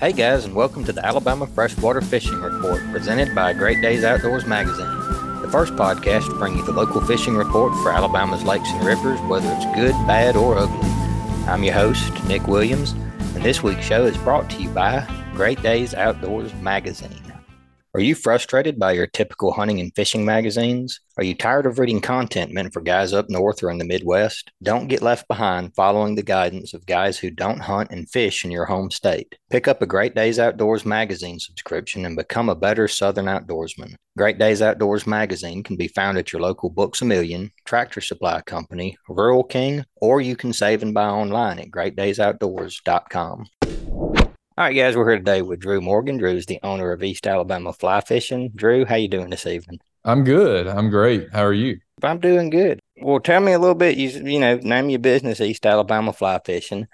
Hey guys, and welcome to the Alabama Freshwater Fishing Report presented by Great Days Outdoors Magazine. The first podcast to bring you the local fishing report for Alabama's lakes and rivers, whether it's good, bad, or ugly. I'm your host, Nick Williams, and this week's show is brought to you by Great Days Outdoors Magazine. Are you frustrated by your typical hunting and fishing magazines? Are you tired of reading content meant for guys up north or in the Midwest? Don't get left behind following the guidance of guys who don't hunt and fish in your home state. Pick up a Great Days Outdoors magazine subscription and become a better Southern outdoorsman. Great Days Outdoors magazine can be found at your local Books a Million, Tractor Supply Company, Rural King, or you can save and buy online at greatdaysoutdoors.com. All right, guys, we're here today with Drew Morgan. Drew is the owner of East Alabama Fly Fishing. Drew, how you doing this evening? I'm good. I'm great. How are you? I'm doing good. Well, tell me a little bit. You you know, name your business, East Alabama Fly Fishing.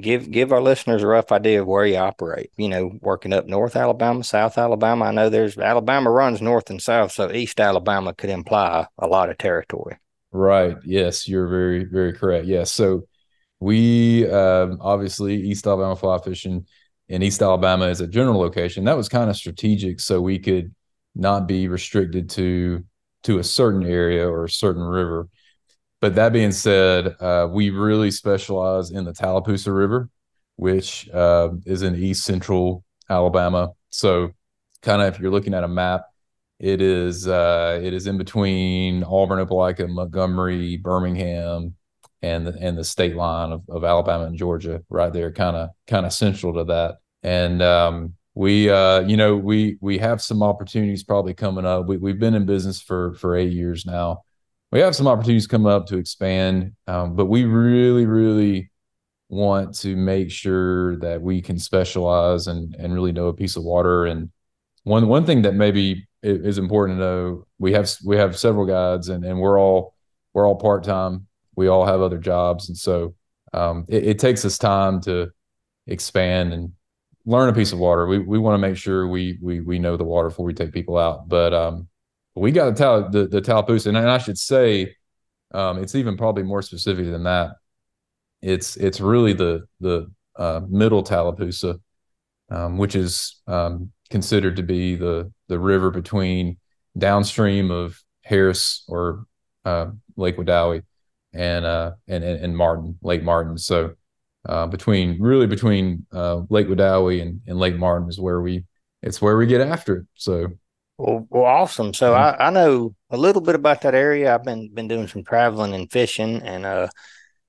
Give give our listeners a rough idea of where you operate. You know, working up North Alabama, South Alabama. I know there's Alabama runs north and south, so East Alabama could imply a lot of territory. Right. Yes, you're very very correct. Yes. So we um, obviously East Alabama Fly Fishing in East Alabama as a general location. That was kind of strategic so we could not be restricted to to a certain area or a certain river. But that being said, uh, we really specialize in the Tallapoosa River, which uh, is in east central Alabama. So, kind of if you're looking at a map, it is uh, it is in between Auburn, Opelika, Montgomery, Birmingham, and the and the state line of, of Alabama and Georgia right there, kind of kind of central to that. And um, we uh, you know we we have some opportunities probably coming up. We we've been in business for for eight years now. We have some opportunities coming up to expand, um, but we really really want to make sure that we can specialize and and really know a piece of water. And one one thing that maybe is important to know we have we have several guides and and we're all we're all part time we all have other jobs, and so um, it, it, takes us time to expand and learn a piece of water. We we want to make sure we we we know the water before we take people out. But um, we got to tell the the Tallapoosa, and I should say, um, it's even probably more specific than that. It's it's really the the uh, middle Tallapoosa, um, which is um, considered to be the the river between downstream of Harris or uh, Lake Wedowee and uh and and, Martin, Lake Martin. So uh, between really between uh, Lake Wedowee and, and Lake Martin is where we it's where we get after it. So well, well awesome. So I, I know a little bit about that area. I've been been doing some traveling and fishing, and uh,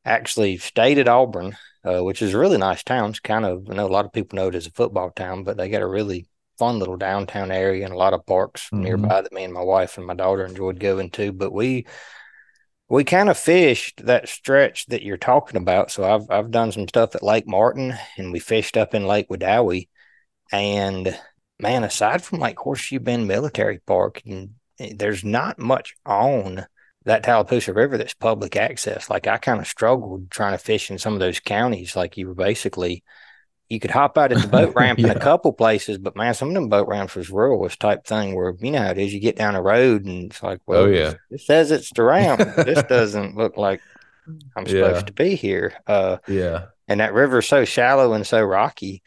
actually stayed at Auburn, uh, which is a really nice town. It's kind of I know a lot of people know it as a football town, but they got a really fun little downtown area and a lot of parks mm-hmm. nearby that me and my wife and my daughter enjoyed going to. But we we kind of fished that stretch that you're talking about. So I've I've done some stuff at Lake Martin and we fished up in Lake Wedowee. And man, aside from like Horseshoe Bend Military Park, eh, there's not much on that Tallapoosa River that's public access. Like I kind of struggled trying to fish in some of those counties. Like you were basically you could hop out at the boat ramp yeah. in a couple places, but man, some of them boat ramps was ruralist type thing where you know how it is. You get down a road and it's like, well, oh, yeah. it says it's the ramp. this doesn't look like I'm supposed yeah. to be here. Uh, yeah. And that river's so shallow and so rocky.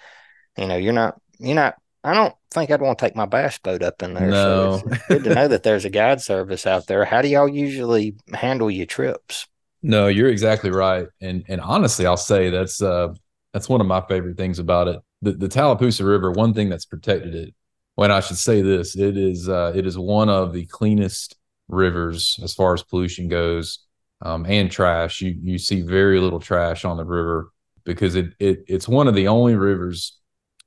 You know, you're not, you're not. I don't think I'd want to take my bass boat up in there. No. So it's good to know that there's a guide service out there. How do y'all usually handle your trips? No, you're exactly right. And and honestly, I'll say that's uh that's one of my favorite things about it. The, the Tallapoosa River, one thing that's protected it. When I should say this, it is uh, it is one of the cleanest rivers as far as pollution goes, um, and trash. You you see very little trash on the river because it it it's one of the only rivers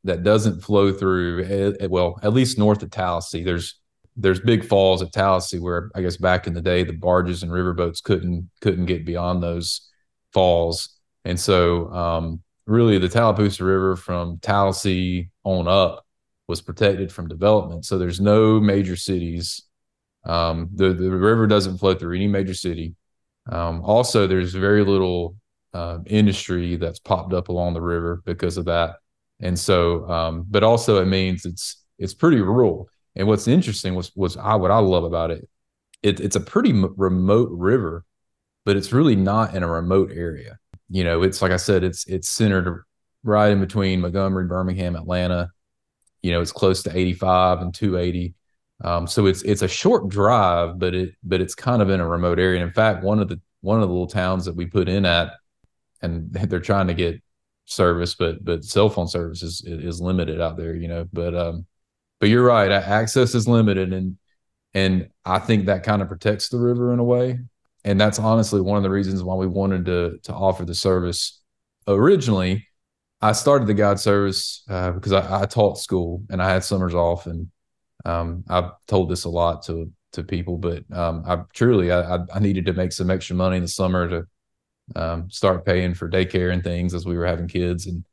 that doesn't flow through. Eh, eh, well, at least north of Tallassee, there's there's big falls at Tallassee where I guess back in the day the barges and riverboats couldn't couldn't get beyond those falls, and so um, really the Tallapoosa River from Tallassee on up was protected from development. So there's no major cities. Um, the the river doesn't flow through any major city. Um, also, there's very little uh, industry that's popped up along the river because of that. And so, um, but also it means it's it's pretty rural. And what's interesting was was I what I love about it, it it's a pretty m- remote river, but it's really not in a remote area you know it's like i said it's it's centered right in between Montgomery, Birmingham, Atlanta. You know, it's close to 85 and 280. Um, so it's it's a short drive, but it but it's kind of in a remote area. And in fact, one of the one of the little towns that we put in at, and they're trying to get service, but but cell phone service is is limited out there, you know. But um, but you're right, access is limited, and and I think that kind of protects the river in a way. And that's honestly one of the reasons why we wanted to to offer the service originally. I started the guide service uh, because I, I, taught school and I had summers off, and um, I've told this a lot to to people, but um, I truly I, I needed to make some extra money in the summer to um, start paying for daycare and things as we were having kids, and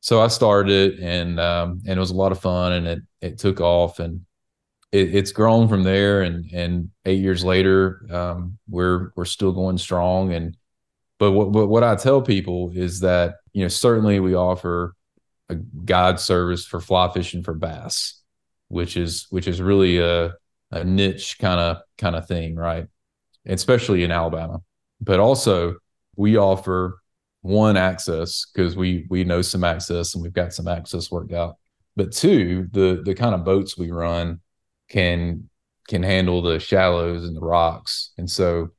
so I started it, and um, and it was a lot of fun, and it it took off, and it, it's grown from there, and and eight years later, um, we're we're still going strong, and but what, what what I tell people is that you know certainly we offer a guide service for fly fishing for bass, which is which is really a a niche kind of kind of thing, right? Especially in Alabama, but also we offer one access because we we know some access and we've got some access worked out. But two, the the kind of boats we run can can handle the shallows and the rocks, and so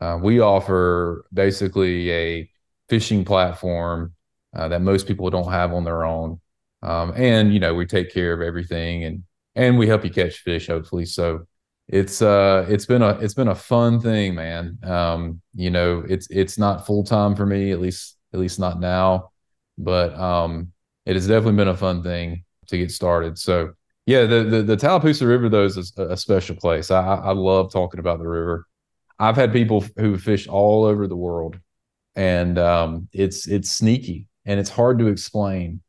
uh, we offer basically a fishing platform uh, that most people don't have on their own. Um, and you know we take care of everything and and we help you catch fish hopefully. So it's uh it's been a it's been a fun thing man. Um you know it's it's not full time for me at least at least not now. But um it has definitely been a fun thing to get started. So yeah the the, the Tallapoosa River though is a, a special place I I love talking about the river I've had people who fish all over the world and um it's it's sneaky and it's hard to explain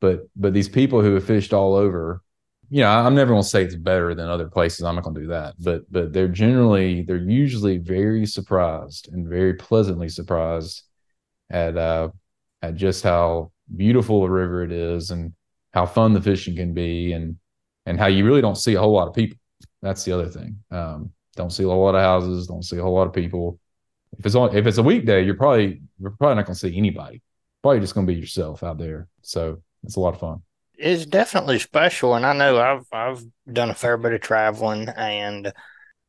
but but these people who have fished all over you know, I'm never going to say it's better than other places. I'm not going to do that. But but they're generally they're usually very surprised and very pleasantly surprised at uh at just how beautiful a river it is and how fun the fishing can be and and how you really don't see a whole lot of people. That's the other thing. Um, don't see a whole lot of houses. Don't see a whole lot of people. If it's on if it's a weekday, you're probably you're probably not going to see anybody. Probably just going to be yourself out there. So it's a lot of fun It's definitely special, and I know I've I've done a fair bit of traveling, and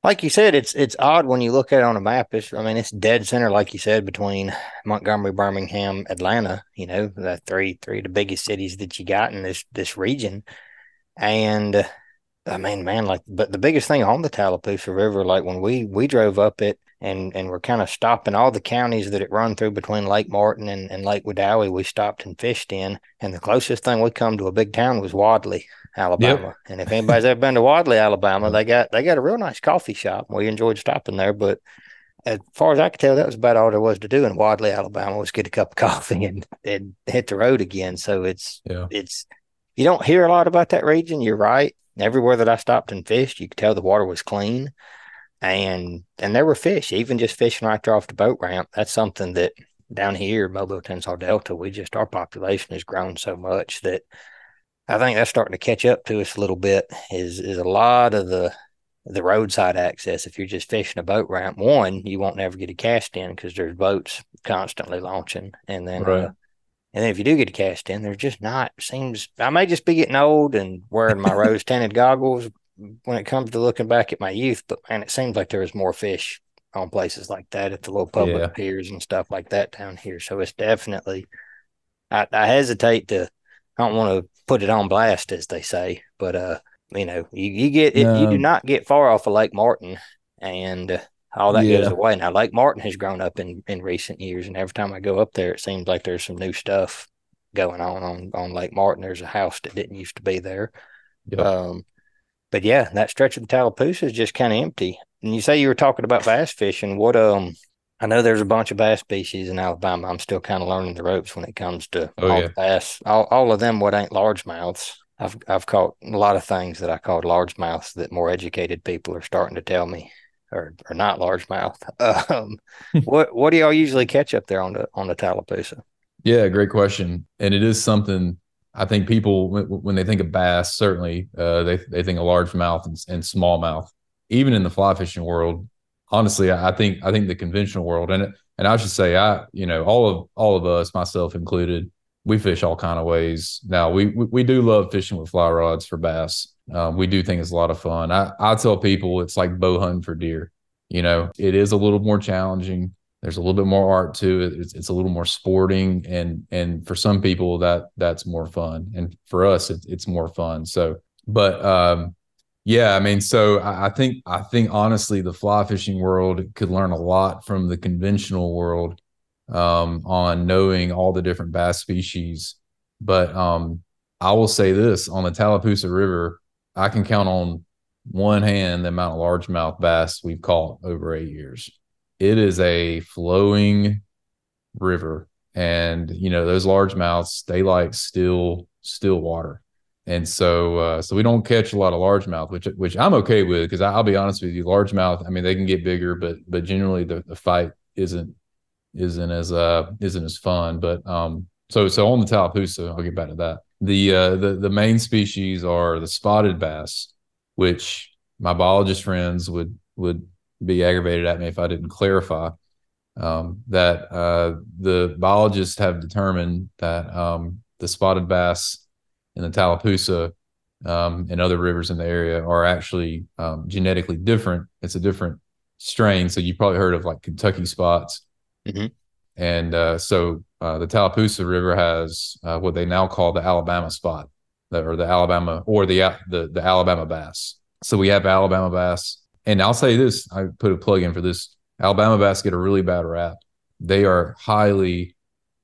like you said, it's it's odd when you look at it on a map. It's I mean it's dead center, like you said, between Montgomery, Birmingham, Atlanta. You know the three three the biggest cities that you got in this this region, and I mean, man, like, but the biggest thing on the Tallapoosa River, like when we we drove up it, and and we're kind of stopping all the counties that it run through between Lake Martin and, and Lake Wedowee. We stopped and fished in, and the closest thing we come to a big town was Wadley, Alabama. Yep. And if anybody's ever been to Wadley, Alabama, they got they got a real nice coffee shop. We enjoyed stopping there, but as far as I could tell, that was about all there was to do in Wadley, Alabama, was get a cup of coffee and, and hit the road again. So it's yeah. it's you don't hear a lot about that region. You're right. Everywhere that I stopped and fished, you could tell the water was clean and and there were fish, even just fishing right there off the boat ramp. That's something that down here, Mobile, Tensaw Delta, we just our population has grown so much that I think that's starting to catch up to us a little bit. Is is a lot of the the roadside access. If you're just fishing a boat ramp, one you won't never get a cast in because there's boats constantly launching, and then right. uh, and then if you do get a cast in, they're just not seems I may just be getting old and wearing my rose tinted goggles, when it comes to looking back at my youth, but man, it seems like there was more fish on places like that at the little public yeah. piers and stuff like that down here. So it's definitely, I, I hesitate to, I don't want to put it on blast as they say, but uh, you know, you, you get it, no. you do not get far off of Lake Martin, and uh, all that yeah. goes away. Now, Lake Martin has grown up in in recent years, and every time I go up there, it seems like there's some new stuff going on on on Lake Martin. There's a house that didn't used to be there. Yep. Um, but yeah, that stretch of the Tallapoosa is just kind of empty. And you say you were talking about bass fishing. What um, I know there's a bunch of bass species in Alabama. I'm still kind of learning the ropes when it comes to oh, all yeah. the bass. All, all of them, what ain't largemouths. I've I've caught a lot of things that I called largemouths that more educated people are starting to tell me are, are not largemouth. Um, what what do y'all usually catch up there on the on the Tallapoosa? Yeah, great question. And it is something I think people when they think of bass, certainly uh, they they think of largemouth and, and smallmouth. Even in the fly fishing world, honestly, I think I think the conventional world and and I should say I you know all of all of us, myself included, we fish all kind of ways. Now we, we, we do love fishing with fly rods for bass. Um, we do think it's a lot of fun. I, I tell people it's like bow hunting for deer. You know, it is a little more challenging. There's a little bit more art to it. It's, it's a little more sporting, and and for some people that that's more fun, and for us it, it's more fun. So, but um, yeah, I mean, so I, I think I think honestly, the fly fishing world could learn a lot from the conventional world um, on knowing all the different bass species. But um, I will say this on the Tallapoosa River, I can count on one hand the amount of largemouth bass we've caught over eight years. It is a flowing river. And you know, those largemouths, they like still still water. And so uh, so we don't catch a lot of largemouth, which which I'm okay with because I'll be honest with you, largemouth, I mean they can get bigger, but but generally the, the fight isn't isn't as uh isn't as fun. But um so so on the Tallapoosa, I'll get back to that. The uh the the main species are the spotted bass, which my biologist friends would would be aggravated at me if I didn't clarify um, that uh, the biologists have determined that um, the spotted bass in the Tallapoosa um, and other rivers in the area are actually um, genetically different. It's a different strain. So you probably heard of like Kentucky spots. Mm-hmm. And uh, so uh, the Tallapoosa River has uh, what they now call the Alabama spot, or the Alabama or the the the Alabama bass. So we have Alabama bass, and I'll say this: I put a plug in for this. Alabama bass get a really bad rap. They are highly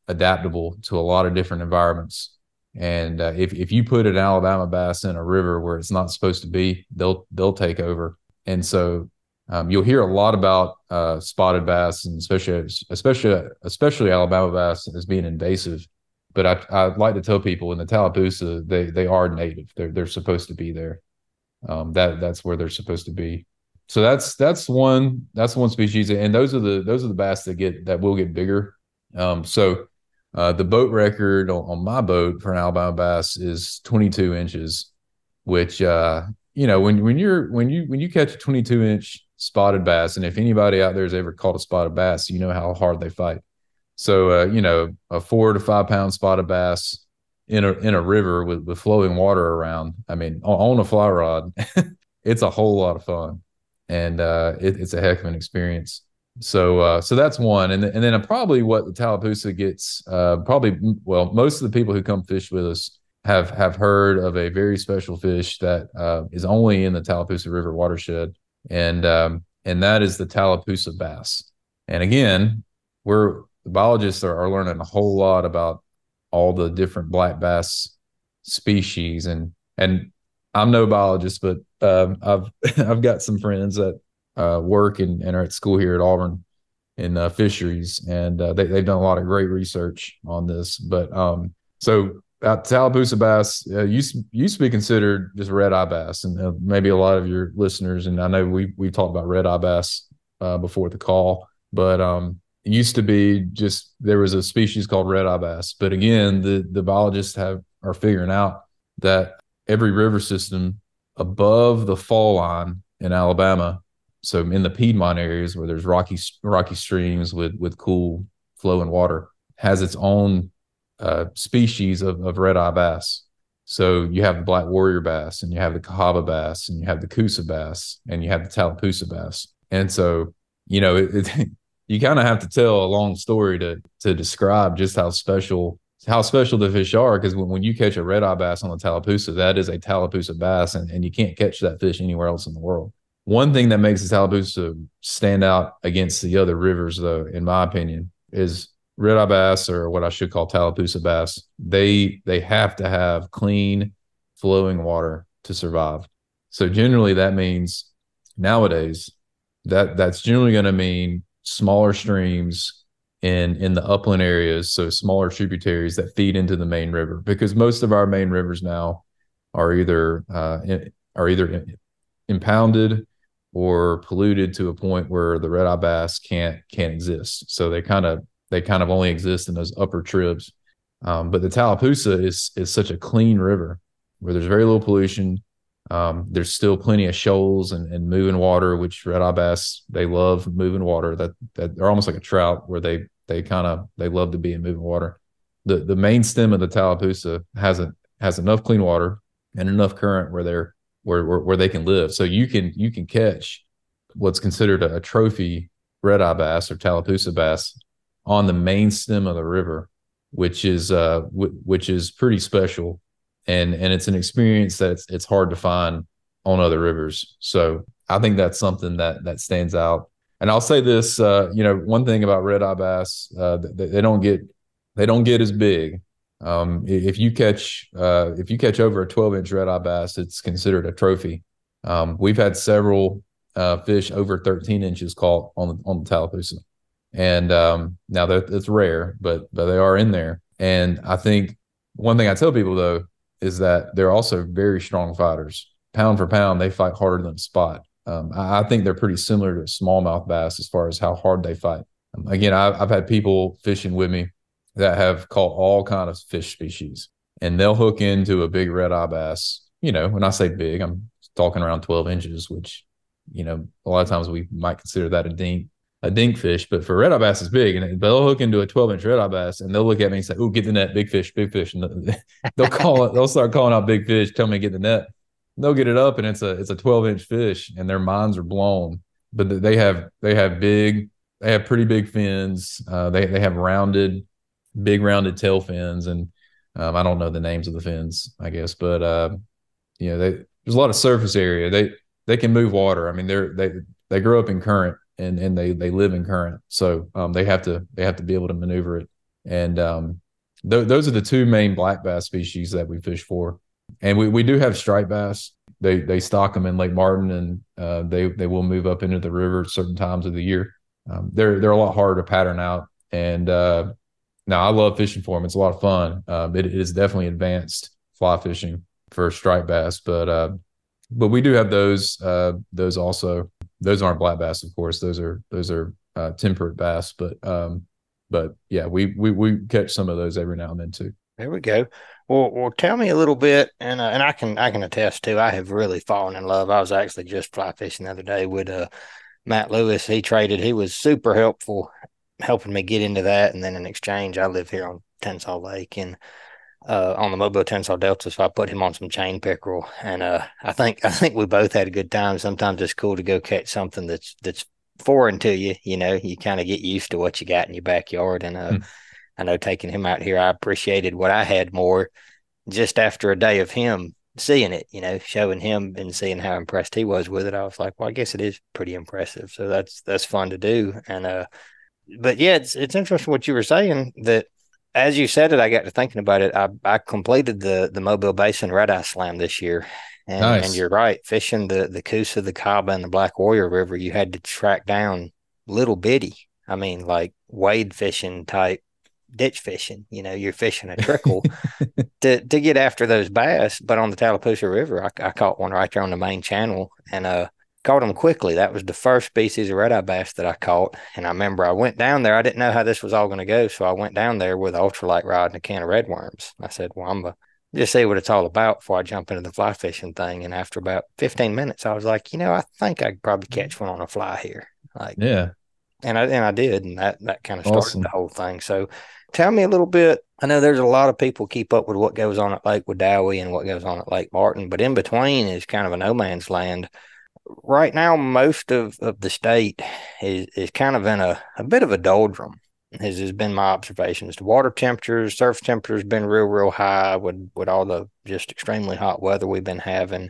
adaptable to a lot of different environments. And uh, if if you put an Alabama bass in a river where it's not supposed to be, they'll they'll take over. And so um, you'll hear a lot about uh, spotted bass, and especially especially especially Alabama bass as being invasive. But I I like to tell people in the Tallapoosa they they are native. They're they're supposed to be there. Um, that that's where they're supposed to be. So that's that's one that's one species, and those are the those are the bass that get that will get bigger. Um, so uh, the boat record on, on, my boat for an Alabama bass is 22 inches, which uh, you know when when you're when you when you catch a 22 inch spotted bass, and if anybody out there has ever caught a spotted bass, you know how hard they fight. So uh, you know a four to five pound spotted bass in a in a river with with flowing water around. I mean on, a fly rod, it's a whole lot of fun, and uh, it, it's a heck of an experience. So uh, so that's one, and and then probably what the Tallapoosa gets. Uh, probably well, most of the people who come fish with us have have heard of a very special fish that uh, is only in the Tallapoosa River watershed, and um, and that is the Tallapoosa bass. And again, we're biologists are, are learning a whole lot about all the different black bass species, and and I'm no biologist, but um, I've I've got some friends that uh, work and, and are at school here at Auburn in uh, fisheries, and uh, they, they've done a lot of great research on this. But um, so uh, Tallapoosa bass uh, used used to be considered just red eye bass, and uh, maybe a lot of your listeners, and I know we we talked about red eye bass uh, before the call, but um, it used to be just there was a species called red eye bass. But again, the the biologists have are figuring out that every river system above the fall line in Alabama, so in the Piedmont areas where there's rocky rocky streams with with cool flowing water, has its own uh, species of, of red eye bass. So you have the black warrior bass, and you have the Cahaba bass, and you have the Coosa bass, and you have the Tallapoosa bass. And so, you know, it, it, you kind of have to tell a long story to to describe just how special how special the fish are. Because when, when you catch a red eye bass on the Tallapoosa, that is a Tallapoosa bass, and, and you can't catch that fish anywhere else in the world. One thing that makes the Tallapoosa stand out against the other rivers, though, in my opinion, is red eye bass or what I should call Tallapoosa bass, they they have to have clean flowing water to survive. So generally that means nowadays that that's generally going to mean smaller streams in in the upland areas, so smaller tributaries that feed into the main river because most of our main rivers now are either uh, are either impounded or polluted to a point where the red eye bass can't can't exist. So they kind of they kind of only exist in those upper tribs. Um, but the Tallapoosa is is such a clean river where there's very little pollution. Um, there's still plenty of shoals and, and moving water, which red eye bass they love moving water. That that they're almost like a trout where they they kind of they love to be in moving water. the the main stem of the Tallapoosa has a has enough clean water and enough current where they're where where, where they can live. So you can you can catch what's considered a, a trophy red eye bass or Tallapoosa bass on the main stem of the river, which is uh w- which is pretty special, and and it's an experience that's it's hard to find on other rivers. So I think that's something that that stands out. And I'll say this, uh, you know, one thing about red eye bass, uh, they, they don't get they don't get as big. Um, if you catch uh, if you catch over a 12 inch red eye bass, it's considered a trophy. Um, we've had several uh, fish over 13 inches caught on the on the Tallapoosa, and um, now that it's rare, but but they are in there. And I think one thing I tell people though is that they're also very strong fighters. Pound for pound, they fight harder than spot. Um, I, I, think they're pretty similar to smallmouth bass as far as how hard they fight. Um, again, I've, I've had people fishing with me that have caught all kind of fish species, and they'll hook into a big red eye bass. You know, when I say big, I'm talking around 12 inches, which you know a lot of times we might consider that a dink a dink fish, but for red eye bass it's big, and they'll hook into a 12 inch red eye bass, and they'll look at me and say, "Oh, get the net, big fish, big fish," and they'll call it. They'll start calling out big fish, tell me to get the net. They'll get it up, and it's a it's a 12 inch fish, and their minds are blown. But they have they have big, they have pretty big fins. Uh, they they have rounded big rounded tail fins, and um, I don't know the names of the fins, I guess, but uh, you know, they, there's a lot of surface area. They they can move water. I mean, they're they they grow up in current and and they they live in current, so um, they have to they have to be able to maneuver it. And um, th- those are the two main black bass species that we fish for. And we, we do have striped bass. They they stock them in Lake Martin, and uh, they they will move up into the river at certain times of the year. Um, they're they're a lot harder to pattern out, and uh, now I love fishing for them. It's a lot of fun. Um, it, it is definitely advanced fly fishing for striped bass, but uh, but we do have those uh, those also. Those aren't black bass, of course. Those are those are uh, temperate bass, but um, but yeah, we we we catch some of those every now and then too. There we go. Well, well, tell me a little bit, and uh, and I can I can attest too. I have really fallen in love. I was actually just fly fishing the other day with uh, Matt Lewis. He traded. He was super helpful helping me get into that. And then in exchange, I live here on Tensaw Lake and uh, on the Mobile Tensaw Delta, so I put him on some chain pickerel, and uh, I think I think we both had a good time. Sometimes it's cool to go catch something that's that's foreign to you. You know, you kind of get used to what you got in your backyard, and uh, mm. I know taking him out here, I appreciated what I had more just after a day of him seeing it. You know, showing him and seeing how impressed he was with it. I was like, well, I guess it is pretty impressive. So that's that's fun to do, and uh, but yeah, it's it's interesting what you were saying that as you said it, I got to thinking about it. I, I completed the the Mobile Basin Red Eye Slam this year. And, nice. and you're right, fishing the the Coosa, the Cahaba, and the Black Warrior River, you had to track down little bitty. I mean, like wade fishing type ditch fishing. You know, you're fishing a trickle to to get after those bass. But on the Tallapoosa River, I, I, caught one right there on the main channel, and uh, caught them quickly. That was the first species of red eye bass that I caught. And I remember I went down there. I didn't know how this was all going to go. So I went down there with an ultralight rod and a can of red worms. I said, well, I'm going to just see what it's all about before I jump into the fly fishing thing. And after about 15 minutes, I was like, you know, I think I could probably mm-hmm. catch one on a fly here. Like, yeah. And I, and I did. And that, that kind of started awesome. the whole thing. So tell me a little bit. I know there's a lot of people keep up with what goes on at Lake Wedowee and what goes on at Lake Martin, but in between is kind of a no man's land right now, most of, of the state is, is kind of in a, a bit of a doldrum, as has been my observations. The water temperatures, surface temperatures been real, real high with, with all the just extremely hot weather we've been having.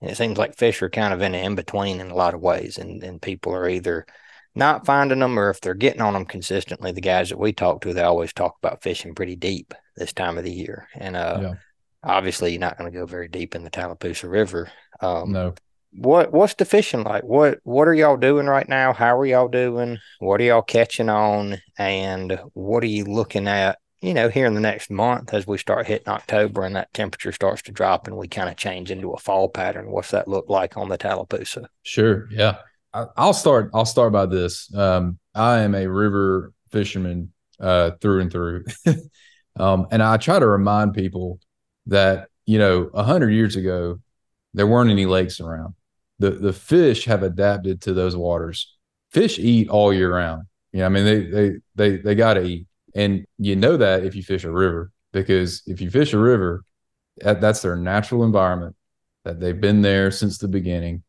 And it seems like fish are kind of in in between in a lot of ways, and, and people are either not finding them or if they're getting on them consistently. The guys that we talk to, they always talk about fishing pretty deep this time of the year. And uh, yeah. obviously, you're not going to go very deep in the Tallapoosa River. Um, no what what's the fishing like? What what are y'all doing right now? How are y'all doing? What are y'all catching on? And what are you looking at? You know, here in the next month as we start hitting October and that temperature starts to drop and we kind of change into a fall pattern. What's that look like on the Tallapoosa? Sure. Yeah. I, will start. I'll start by this. Um, I am a river fisherman uh, through and through, um, and I try to remind people that you know a hundred years ago there weren't any lakes around the the fish have adapted to those waters. Fish eat all year round. Yeah, I mean they they they they got to eat. And you know that if you fish a river, because if you fish a river, that's their natural environment that they've been there since the beginning.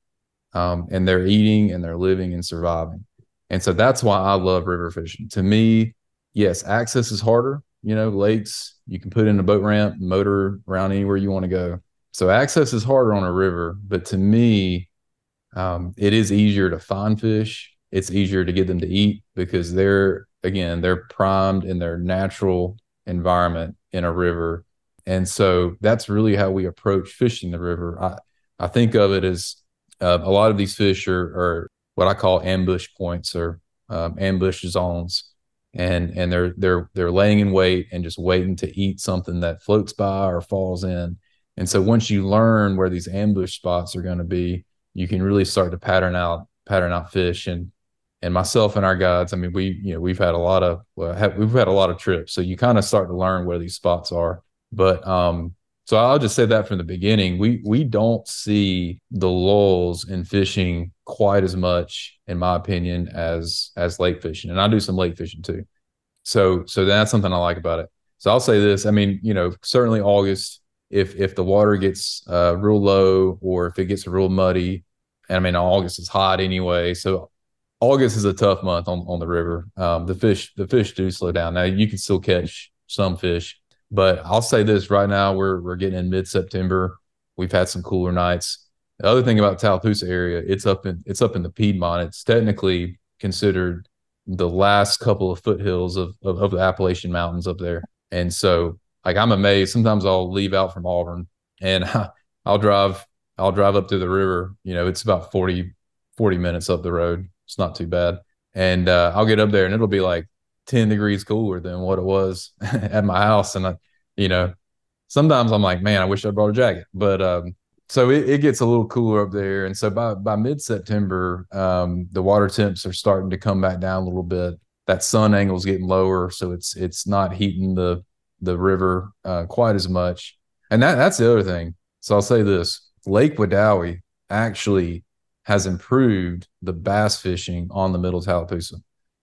Um, and they're eating and they're living and surviving. And so that's why I love river fishing. To me, yes, access is harder. You know, lakes, you can put in a boat ramp, motor around anywhere you want to go. So access is harder on a river. But to me, um, it is easier to find fish. It's easier to get them to eat because they're, again, they're primed in their natural environment in a river. And so that's really how we approach fishing the river. I, I think of it as uh, a lot of these fish are, are what I call ambush points or um, ambush zones, and and they're they're they're laying in wait and just waiting to eat something that floats by or falls in. And so once you learn where these ambush spots are going to be, you can really start to pattern out pattern out fish and and myself and our guides. I mean, we you know we've had a lot of well, have, we've had a lot of trips, so you kind of start to learn where these spots are. But um, so I'll just say that from the beginning, we we don't see the lulls in fishing quite as much, in my opinion, as as lake fishing, and I do some lake fishing too. So so that's something I like about it. So I'll say this: I mean, you know, certainly August, if if the water gets uh, real low or if it gets real muddy, and I mean August is hot anyway, so August is a tough month on on the river. Um, the fish the fish do slow down. Now you can still catch some fish but I'll say this right now: we're we're getting in mid September. We've had some cooler nights. The other thing about Tallapoosa area, it's up in it's up in the Piedmont. It's technically considered the last couple of foothills of, of, of the Appalachian Mountains up there. And so, like, I'm amazed. Sometimes I'll leave out from Auburn and I'll drive I'll drive up to the river. You know, it's about 40, 40 minutes up the road. It's not too bad. And uh, I'll get up there and it'll be like 10 degrees cooler than what it was at my house. And I, you know, sometimes I'm like, man, I wish I brought a jacket. But um, so it, it, gets a little cooler up there. And so by by mid September, um, the water temps are starting to come back down a little bit. That sun angle is getting lower, so it's it's not heating the the river uh, quite as much. And that that's the other thing. So I'll say this: Lake Wedowee actually has improved the bass fishing on the Middle Tallapoosa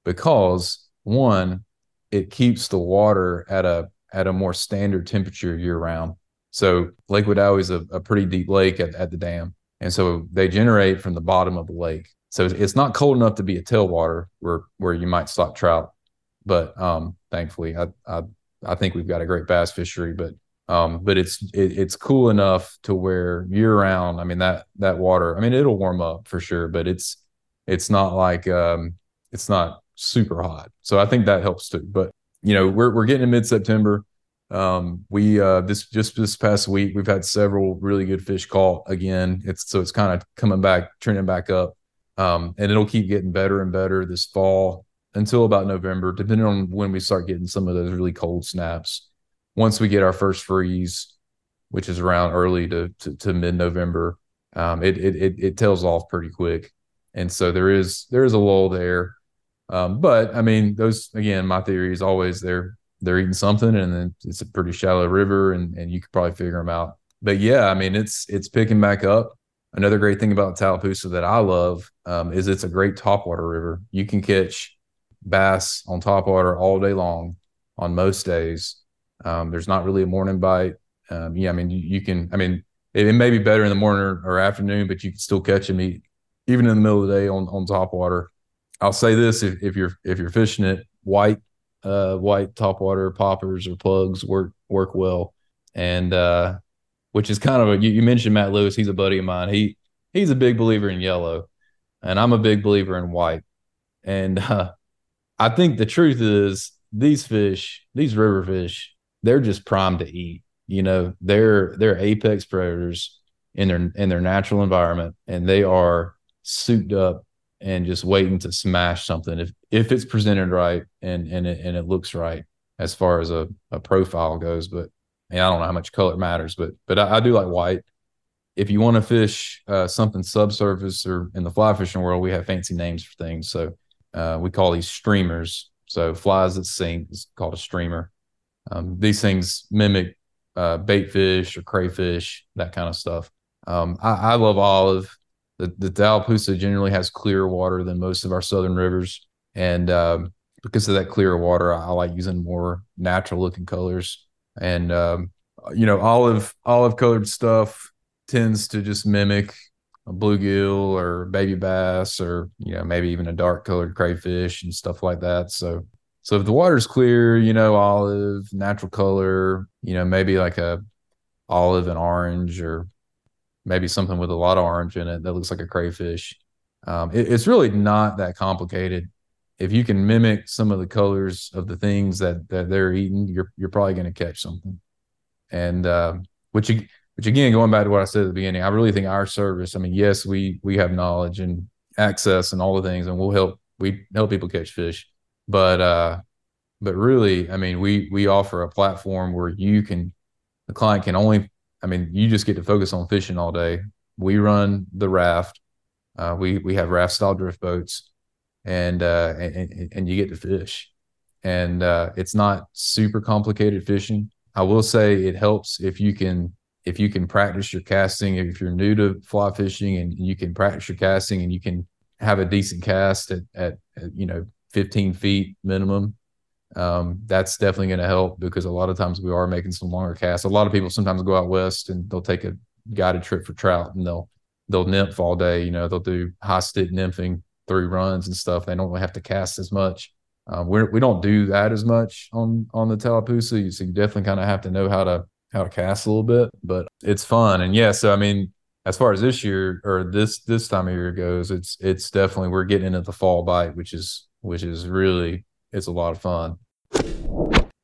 because one, it keeps the water at a at a more standard temperature year round. So Lake Wedowee is a, a pretty deep lake at, at the dam. And so they generate from the bottom of the lake. So it's not cold enough to be a tailwater where where you might stock trout. But um, thankfully, I, I I think we've got a great bass fishery. But um, but it's it, it's cool enough to where year round. I mean that that water. I mean it'll warm up for sure, but it's it's not like um, it's not super hot. So I think that helps too. But you know, we're we're getting in mid September. Um, we uh this just this past week we've had several really good fish caught again. It's so it's kind of coming back, trending back up. Um, and it'll keep getting better and better this fall until about November, depending on when we start getting some of those really cold snaps. Once we get our first freeze, which is around early to to, to mid November, um, it, it it it tails off pretty quick, and so there is there is a lull there. Um, but I mean, those again, my theory is always they're they're eating something, and then it's a pretty shallow river, and and you could probably figure them out. But yeah, I mean, it's it's picking back up. Another great thing about Tallapoosa that I love um, is it's a great topwater river. You can catch bass on top water all day long on most days. Um, there's not really a morning bite. Um, yeah, I mean, you, you can. I mean, it, it, may be better in the morning or, or afternoon, but you can still catch them eat, even in the middle of the day on on top water. I'll say this: if, if you're if you're fishing it, white uh, white topwater poppers or plugs work work well, and uh, which is kind of a you, you, mentioned Matt Lewis. He's a buddy of mine. He he's a big believer in yellow, and I'm a big believer in white. And uh, I think the truth is these fish, these river fish, they're just primed to eat. You know, they're they're apex predators in their in their natural environment, and they are souped up and just waiting to smash something if if it's presented right and and it, and it looks right as far as a, a profile goes. But mean, I don't know how much color matters, but but I, I do like white. If you want to fish uh, something subsurface or in the fly fishing world, we have fancy names for things. So uh, we call these streamers. So flies that sink is called a streamer. Um, these things mimic uh, bait fish or crayfish, that kind of stuff. Um, I, I love olive the the Tallapoosa generally has clearer water than most of our southern rivers, and um, because of that clear water, I, I like using more natural looking colors. And um, you know, olive olive colored stuff tends to just mimic a bluegill or baby bass or you know maybe even a dark colored crayfish and stuff like that. So so if the water's clear, you know, olive, natural color, you know, maybe like a olive and orange or maybe something with a lot of orange in it that looks like a crayfish. Um, it, it's really not that complicated. If you can mimic some of the colors of the things that that they're eating, you're you're probably going to catch something. And uh, which which again, going back to what I said at the beginning, I really think our service. I mean, yes, we we have knowledge and access and all the things, and we'll help we help people catch fish. But uh, but really, I mean, we we offer a platform where you can the client can only I mean, you just get to focus on fishing all day. We run the raft. Uh, we we have raft style drift boats, and, uh, and and you get to fish, and uh, it's not super complicated fishing. I will say it helps if you can if you can practice your casting. If you're new to fly fishing and you can practice your casting and you can have a decent cast at, at, at you know 15 feet minimum, um, that's definitely going to help because a lot of times we are making some longer casts. A lot of people sometimes go out west and they'll take a guided trip for trout and they'll they'll nymph all day. You know, they'll do high stick nymphing through runs and stuff. They don't really have to cast as much. Um, we're, we don't do that as much on on the Tallapoosa. So you definitely kind of have to know how to how to cast a little bit, but it's fun. And yeah, so I mean, as far as this year or this this time of year goes, it's it's definitely we're getting into the fall bite, which is which is really it's a lot of fun.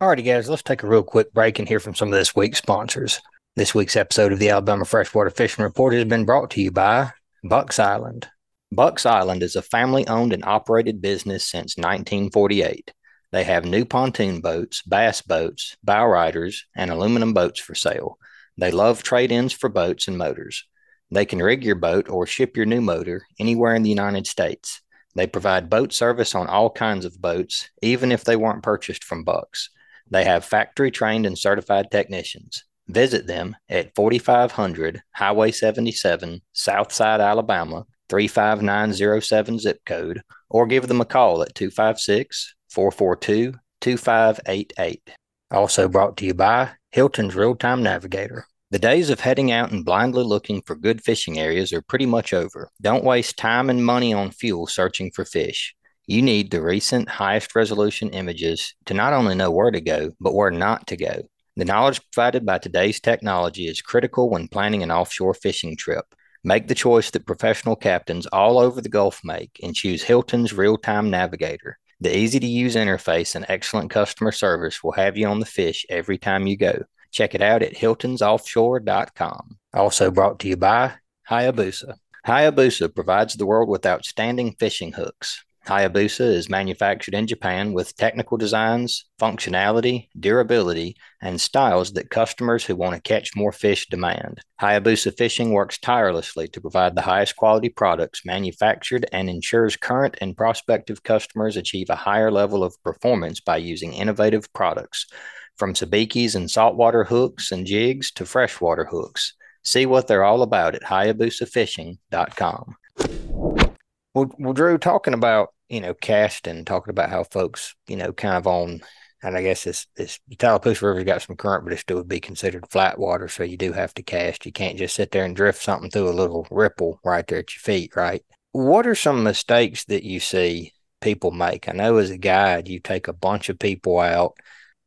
Alrighty, guys, let's take a real quick break and hear from some of this week's sponsors. This week's episode of the Alabama Freshwater Fishing Report has been brought to you by Bucks Island. Bucks Island is a family owned and operated business since 1948. They have new pontoon boats, bass boats, bow riders, and aluminum boats for sale. They love trade ins for boats and motors. They can rig your boat or ship your new motor anywhere in the United States. They provide boat service on all kinds of boats, even if they weren't purchased from Bucks. They have factory trained and certified technicians. Visit them at 4500 Highway 77, Southside, Alabama, 35907 zip code, or give them a call at 256 442 2588. Also brought to you by Hilton's Real Time Navigator. The days of heading out and blindly looking for good fishing areas are pretty much over. Don't waste time and money on fuel searching for fish. You need the recent highest resolution images to not only know where to go, but where not to go. The knowledge provided by today's technology is critical when planning an offshore fishing trip. Make the choice that professional captains all over the Gulf make and choose Hilton's real time navigator. The easy to use interface and excellent customer service will have you on the fish every time you go. Check it out at hiltonsoffshore.com. Also brought to you by Hayabusa. Hayabusa provides the world with outstanding fishing hooks. Hayabusa is manufactured in Japan with technical designs, functionality, durability, and styles that customers who want to catch more fish demand. Hayabusa Fishing works tirelessly to provide the highest quality products manufactured and ensures current and prospective customers achieve a higher level of performance by using innovative products. From sabikis and saltwater hooks and jigs to freshwater hooks. See what they're all about at HayabusaFishing.com. Well, well, Drew, talking about you know casting, talking about how folks you know kind of on, and I guess it's the Tallapoosa River's got some current, but it still would be considered flat water, so you do have to cast. You can't just sit there and drift something through a little ripple right there at your feet, right? What are some mistakes that you see people make? I know as a guide, you take a bunch of people out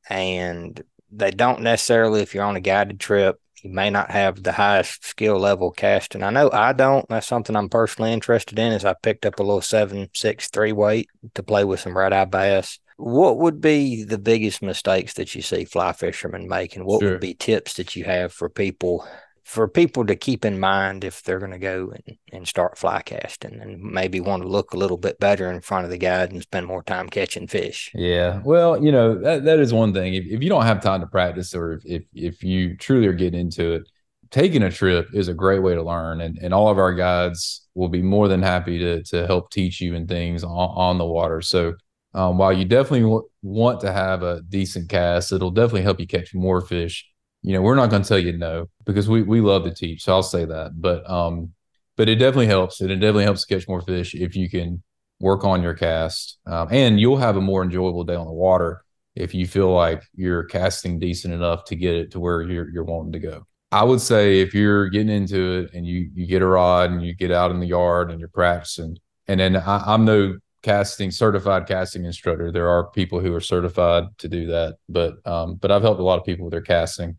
and they don't necessarily, if you're on a guided trip, you may not have the highest skill level casting. I know I don't. That's something I'm personally interested in. Is I picked up a little seven six three weight to play with some red eye bass. What would be the biggest mistakes that you see fly fishermen making? What sure. would be tips that you have for people for people to keep in mind if they're going to go and, and start fly casting and maybe want to look a little bit better in front of the guide and spend more time catching fish. Yeah. Well, you know, that, that is one thing. If, if you don't have time to practice or if, if, if you truly are getting into it, taking a trip is a great way to learn. And, and all of our guides will be more than happy to, to help teach you and things on, on the water. So um, while you definitely w- want to have a decent cast, it'll definitely help you catch more fish you know, we're not going to tell you no because we we love to teach. So I'll say that. But um, but it definitely helps, and it definitely helps catch more fish if you can work on your cast, um, and you'll have a more enjoyable day on the water if you feel like you're casting decent enough to get it to where you're you're wanting to go. I would say if you're getting into it and you you get a rod and you get out in the yard and you're practicing, and then I, am no casting certified casting instructor. There are people who are certified to do that, but um, but I've helped a lot of people with their casting.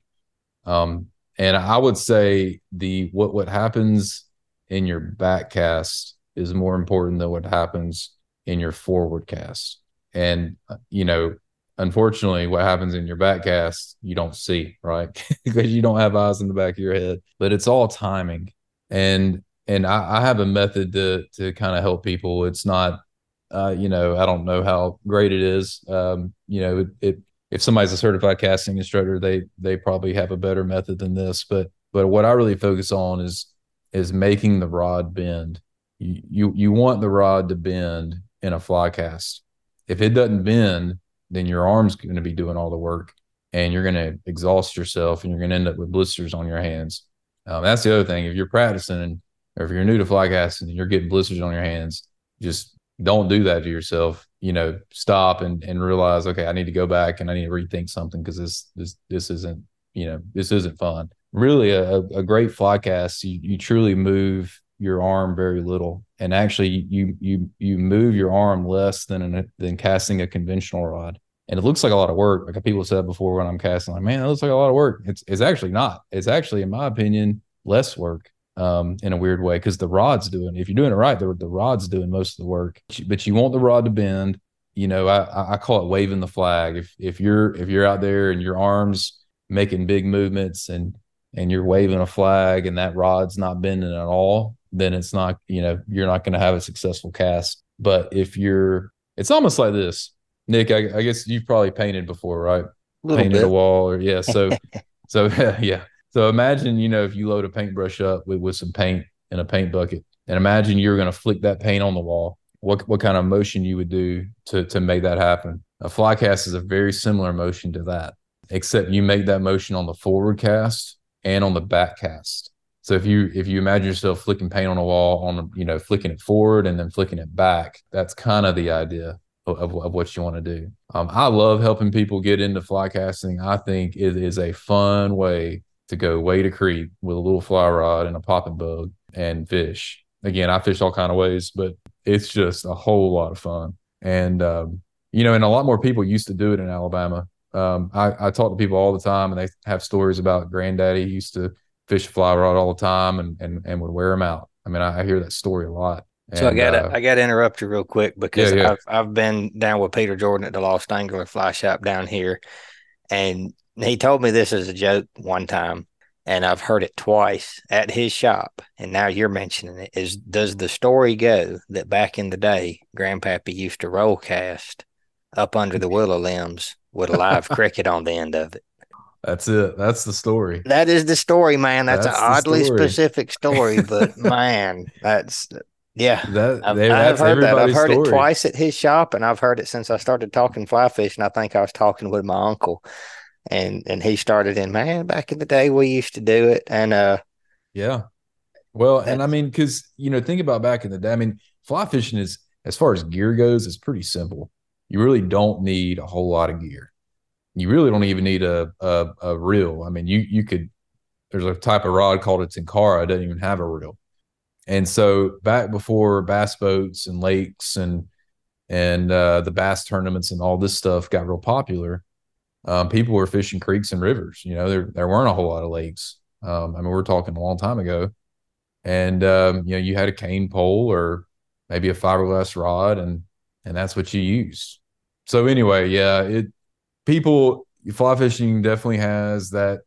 Um, and I would say the what what happens in your back cast is more important than what happens in your forward cast. And uh, you know, unfortunately, what happens in your back cast you don't see, right? because you don't have eyes in the back of your head. But it's all timing. And and I, I have a method to to kind of help people. It's not uh, you know, I don't know how great it is. Um, you know, it, it if somebody's a certified casting instructor, they they probably have a better method than this. But but what I really focus on is is making the rod bend. You you, you want the rod to bend in a fly cast. If it doesn't bend, then your arm's going to be doing all the work, and you're going to exhaust yourself, and you're going to end up with blisters on your hands. Um, that's the other thing. If you're practicing, or if you're new to fly casting, and you're getting blisters on your hands, just don't do that to yourself you know stop and and realize okay i need to go back and i need to rethink something because this this this isn't you know this isn't fun. Really a, a great fly cast you, you truly move your arm very little. And actually you you you move your arm less than an, than casting a conventional rod. And it looks like a lot of work. Like people said before when i'm casting like man it looks like a lot of work. It's it's actually not. It's actually in my opinion less work um, in a weird way because the rod's doing. If you're doing it right, the the rod's doing most of the work. But you want the rod to bend. You know, I I call it waving the flag. If if you're if you're out there and your arms making big movements and and you're waving a flag and that rod's not bending at all, then it's not you know you're not going to have a successful cast. But if you're, it's almost like this, Nick. I, I guess you've probably painted before, right? Painted bit. a wall, or yeah. So so yeah. So imagine, you know, if you load a paintbrush up with, with some paint in a paint bucket, and imagine you're going to flick that paint on the wall. What what kind of motion you would do to to make that happen? A fly cast is a very similar motion to that, except you make that motion on the forward cast and on the back cast. So if you if you imagine yourself flicking paint on a wall on you know flicking it forward and then flicking it back, that's kind of the idea of, of, what you want to do. Um, I love helping people get into fly casting. I think it is a fun way to go wade a creek with a little fly rod and a popping bug and fish. Again, I fish all kind of ways, but it's just a whole lot of fun. And um, you know, and a lot more people used to do it in Alabama. Um, I, I talk to people all the time, and they have stories about granddaddy used to fish fly rod all the time and and and would wear them out. I mean, I, I hear that story a lot. So I got to uh, I got to interrupt you real quick because yeah, yeah. I've I've been down with Peter Jordan at the Lost Angler Fly Shop down here, and he told me this as a joke one time, and I've heard it twice at his shop. And now you're mentioning it. Is does the story go that back in the day, Grandpappy used to roll cast up under the willow limbs with a live cricket on the end of it? That's it. That's the story. That is the story, man. That's, that's an oddly story. specific story, but man, that's yeah. That, I've, I've heard that. I've heard story. it twice at his shop, and I've heard it since I started talking fly fishing. I think I was talking with my uncle, and and he started in man back in the day we used to do it. And uh yeah. Well and i mean because you know think about back in the day i mean fly fishing is as far as gear goes it's pretty simple. You really don't need a whole lot of gear. You really don't even need a a, a reel. I mean you you could there's a type of rod called a tenkara it doesn't even have a reel. And so back before bass boats and lakes and and uh, the bass tournaments and all this stuff got real popular um, people were fishing creeks and rivers. You know, there there weren't a whole lot of lakes. Um, I mean, we're talking a long time ago, and um, you know, you had a cane pole or maybe a fiberglass rod, and and that's what you used. So anyway, yeah, it people fly fishing definitely has that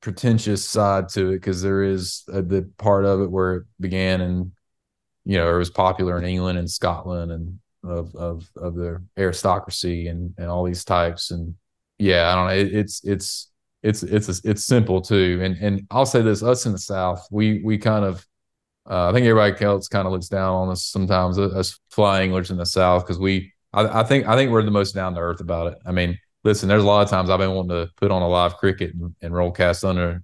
pretentious side to it because there is a, the part of it where it began and you know it was popular in England and Scotland and of of of the aristocracy and and all these types and yeah, I don't know. It, it's it's it's it's it's simple too. And and I'll say this: us in the South, we we kind of, uh, I think everybody else kind of looks down on us sometimes, us fly anglers in the South, because we, I, I think I think we're the most down to earth about it. I mean, listen, there's a lot of times I've been wanting to put on a live cricket and, and roll cast under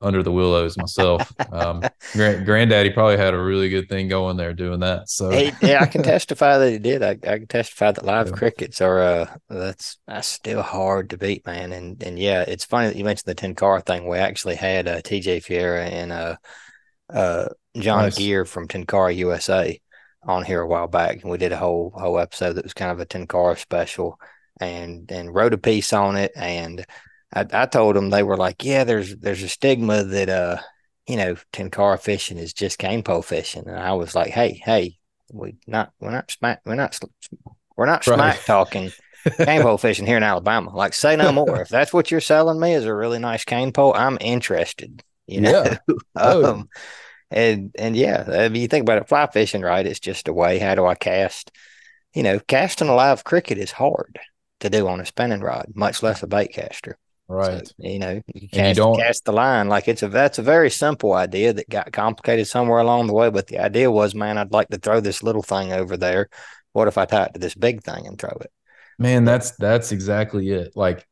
under the willows myself. Um, grand, granddaddy probably had a really good thing going there doing that. So hey, yeah, I can testify that he did. I, I can testify that live yeah. crickets are uh that's that's still hard to beat, man. And and yeah, it's funny that you mentioned the Tenkara thing. We actually had uh, TJ Ferreira and uh uh John nice. Geer from Tenkara USA on here a while back, and we did a whole whole episode that was kind of a Tenkara special, and and wrote a piece on it and I, I told them they were like, yeah, there's there's a stigma that uh, you know, tenkara fishing is just cane pole fishing, and I was like, hey, hey, we not we're not smack we're not we're not smack right. talking cane pole fishing here in Alabama. Like, say no more. if that's what you're selling me is a really nice cane pole, I'm interested. You know, yeah. Oh. um, and and yeah, I mean, you think about it, fly fishing, right? It's just a way. How do I cast? You know, casting a live cricket is hard to do on a spinning rod, much less a bait caster. Right. So, you know, you cast, you cast the line like it's a that's a very simple idea that got complicated somewhere along the way. But the idea was, man, I'd like to throw this little thing over there. What if I tie it to this big thing and throw it? Man, that's that's exactly it. Like,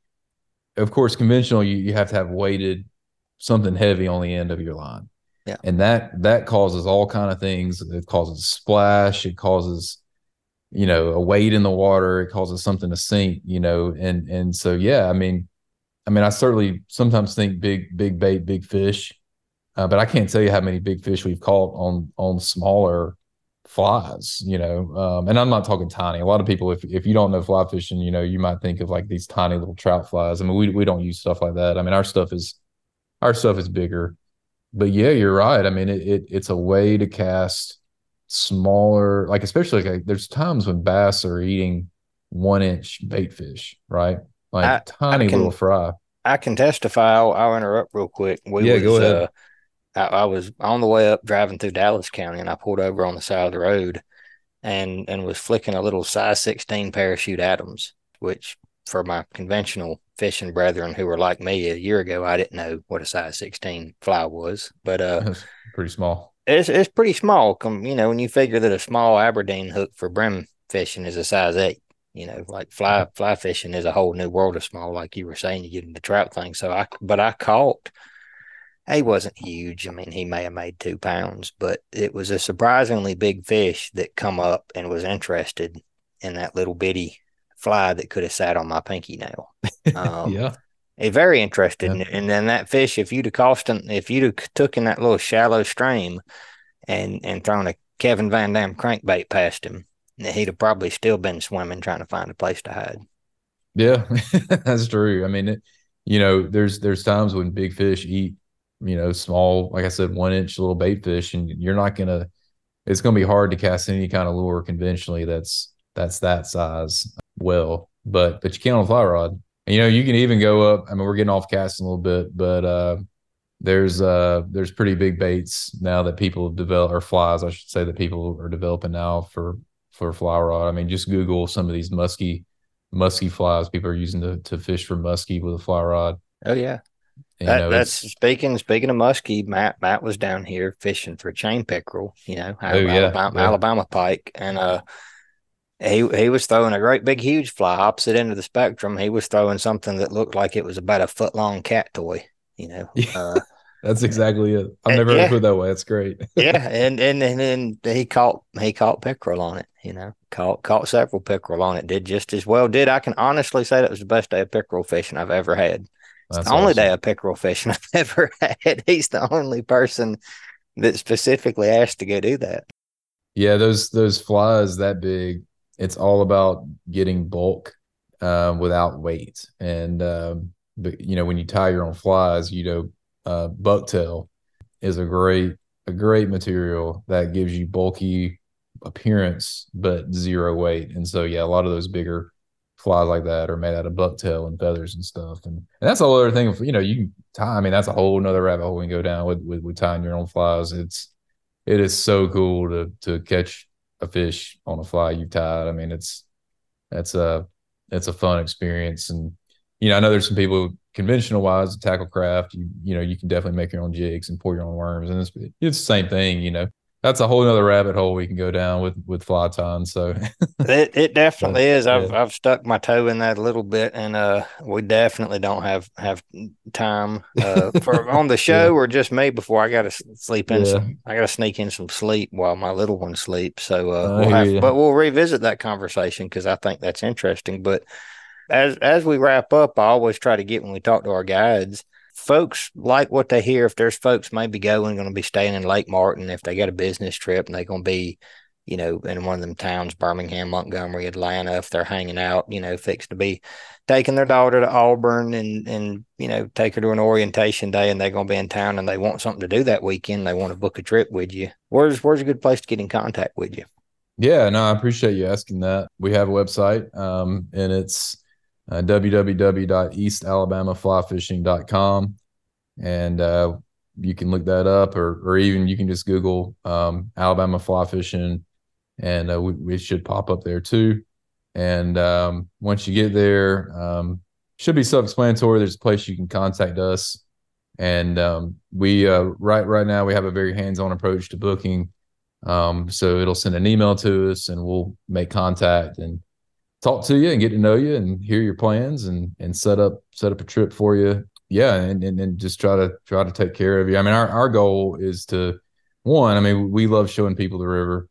of course, conventional you you have to have weighted something heavy on the end of your line. Yeah. And that that causes all kind of things. It causes splash. It causes you know a weight in the water. It causes something to sink. You know, and and so yeah, I mean I mean, I certainly sometimes think big, big bait, big fish, uh, but I can't tell you how many big fish we've caught on on smaller flies. You know, um, and I'm not talking tiny. A lot of people, if if you don't know fly fishing, you know, you might think of like these tiny little trout flies. I mean, we we don't use stuff like that. I mean, our stuff is our stuff is bigger. But yeah, you're right. I mean, it, it it's a way to cast smaller, like especially like there's times when bass are eating one inch bait fish, right? Like I, tiny I can, little fry. I can testify. I'll, I'll, interrupt real quick. We yeah, was, go ahead. Uh, I, I, was on the way up driving through Dallas County, and I pulled over on the side of the road, and and was flicking a little size sixteen parachute Adams, which for my conventional fishing brethren who were like me a year ago, I didn't know what a size sixteen fly was, but uh, pretty small. It's it's pretty small. Come, you know, when you figure that a small Aberdeen hook for brim fishing is a size eight, you know, like fly fly fishing is a whole new world of small, like you were saying, you get into trout thing. So I, but I caught. He wasn't huge. I mean, he may have made two pounds, but it was a surprisingly big fish that come up and was interested in that little bitty fly that could have sat on my pinky nail. Um, yeah. Very interested, yeah. and then that fish, if you'd have cost him, if you'd have took in that little shallow stream, and and thrown a Kevin Van Dam crankbait past him, he'd have probably still been swimming trying to find a place to hide. Yeah, that's true. I mean, it, you know, there's there's times when big fish eat, you know, small, like I said, one inch little bait fish, and you're not gonna. It's gonna be hard to cast any kind of lure conventionally that's that's that size well, but but you can on a fly rod. And, you know, you can even go up. I mean, we're getting off casting a little bit, but uh, there's uh there's pretty big baits now that people have developed or flies, I should say, that people are developing now for for fly rod. I mean, just Google some of these musky musky flies people are using to, to fish for muskie with a fly rod. Oh yeah. that, know, that's speaking speaking of muskie, Matt Matt was down here fishing for chain pickerel, you know, oh, yeah, Alabama, yeah. Alabama pike. And uh he he was throwing a great big huge fly opposite end of the spectrum. He was throwing something that looked like it was about a foot long cat toy, you know. Uh, that's exactly it. I've never yeah. put it that way. That's great. yeah, and and and then he caught he caught pickerel on it. You know, caught caught several pickerel on it. Did just as well. Did I can honestly say that was the best day of pickerel fishing I've ever had. It's That's the only awesome. day of pickerel fishing I've ever had. He's the only person that specifically asked to go do that. Yeah, those those flies that big. It's all about getting bulk uh, without weight, and um, but you know when you tie your own flies, you know uh, bucktail is a great a great material that gives you bulky appearance but zero weight. And so yeah, a lot of those bigger flies like that are made out of bucktail and feathers and stuff. And, and that's a whole other thing. If, You know, you can tie. I mean, that's a whole another rabbit hole we can go down with, with with tying your own flies. It's it is so cool to to catch a fish on a fly you've tied. I mean, it's that's a it's a fun experience. And you know, I know there's some people conventional wise, tackle craft, you you know, you can definitely make your own jigs and pour your own worms, and it's it's the same thing, you know. That's a whole other rabbit hole we can go down with with fly tying. So it, it definitely is. I've yeah. I've stuck my toe in that a little bit, and uh, we definitely don't have have time uh, for on the show yeah. or just me before I got to sleep in. Yeah. Some, I got to sneak in some sleep while my little one sleeps. So uh, we'll have, but we'll revisit that conversation because I think that's interesting. But as as we wrap up, I always try to get when we talk to our guides folks like what they hear. If there's folks maybe going, going to be staying in Lake Martin, if they got a business trip and they're going to be, you know, in one of them towns, Birmingham, Montgomery, Atlanta, if they're hanging out, you know, fixed to be taking their daughter to Auburn and, and, you know, take her to an orientation day and they're going to be in town and they want something to do that weekend. They want to book a trip with you. Where's, where's a good place to get in contact with you? Yeah, no, I appreciate you asking that. We have a website um, and it's, uh, www.eastalabamaflyfishing.com. And uh, you can look that up, or, or even you can just Google um, Alabama fly fishing, and uh, we, we, should pop up there too. And um, once you get there, um, should be self-explanatory. There's a place you can contact us, and um, we uh, right right now we have a very hands-on approach to booking. Um, so it'll send an email to us, and we'll make contact and talk to you and get to know you and hear your plans and and set up set up a trip for you. Yeah, and and, and just try to try to take care of you. I mean, our our goal is to one. I mean, we love showing people the river.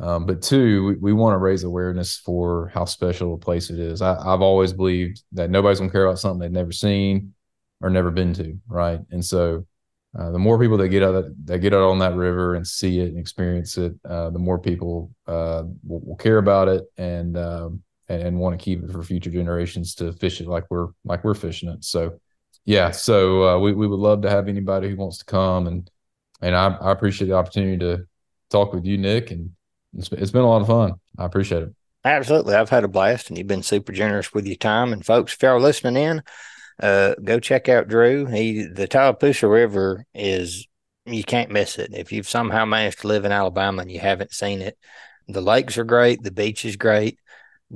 Um, but two, we, we want to raise awareness for how special a place it is. I, have always believed that nobody's gonna care about something they've never seen or never been to, right? And so, uh, the more people that get out that, that, get out on that river and see it and experience it, uh, the more people uh, will, will, care about it and um, and, and want to keep it for future generations to fish it like we're like we're fishing it. So yeah, so uh, we we would love to have anybody who wants to come and and I, I appreciate the opportunity to talk with you, Nick, and it's, it's been a lot of fun. I appreciate it. Absolutely, I've had a blast, and you've been super generous with your time. And folks, if y'all listening in, uh, go check out Drew. He the Tallapoosa River is you can't miss it. If you've somehow managed to live in Alabama and you haven't seen it, the lakes are great, the beach is great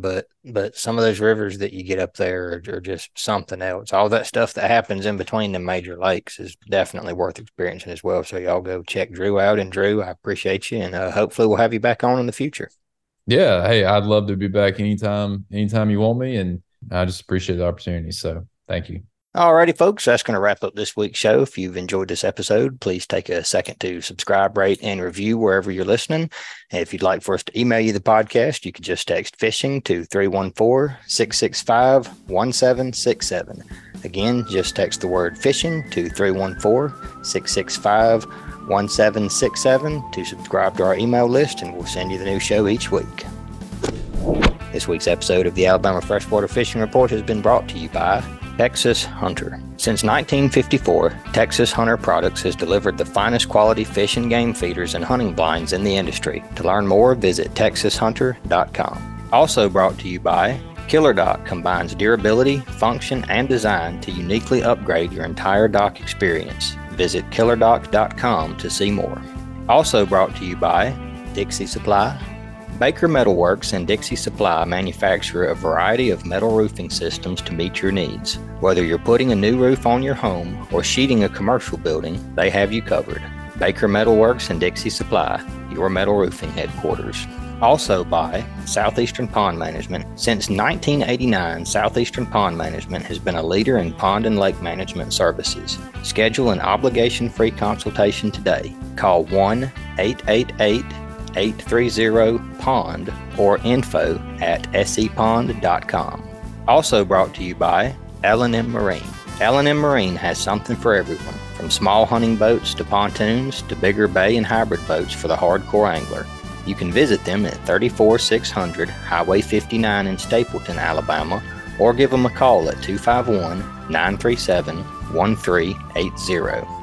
but but some of those rivers that you get up there are, are, just something else. All that stuff that happens in between the major lakes is definitely worth experiencing as well. So y'all go check Drew out. And Drew, I appreciate you, and uh, hopefully we'll have you back on in the future. Yeah, hey, I'd love to be back anytime, anytime you want me, and I just appreciate the opportunity. So thank you. Alrighty, folks, that's going to wrap up this week's show. If you've enjoyed this episode, please take a second to subscribe, rate, and review wherever you're listening. And if you'd like for us to email you the podcast, you can just text fishing to 314 665 1767. Again, just text the word fishing to 314 665 1767 to subscribe to our email list, and we'll send you the new show each week. This week's episode of the Alabama Freshwater Fishing Report has been brought to you by Texas Hunter. Since 1954, Texas Hunter Products has delivered the finest quality fish and game feeders and hunting blinds in the industry. To learn more, visit texashunter.com. Also brought to you by KillerDock combines durability, function, and design to uniquely upgrade your entire dock experience. Visit killerdock.com to see more. Also brought to you by Dixie Supply, Baker Metalworks and Dixie Supply manufacture a variety of metal roofing systems to meet your needs. Whether you're putting a new roof on your home or sheeting a commercial building, they have you covered. Baker Metalworks and Dixie Supply, your metal roofing headquarters. Also by Southeastern Pond Management. Since 1989, Southeastern Pond Management has been a leader in pond and lake management services. Schedule an obligation free consultation today. Call 1 888 830 pond or info at sepond.com. Also brought to you by L&M Marine. L&M Marine has something for everyone, from small hunting boats to pontoons to bigger bay and hybrid boats for the hardcore angler. You can visit them at 34600 Highway 59 in Stapleton, Alabama, or give them a call at 251 937 1380.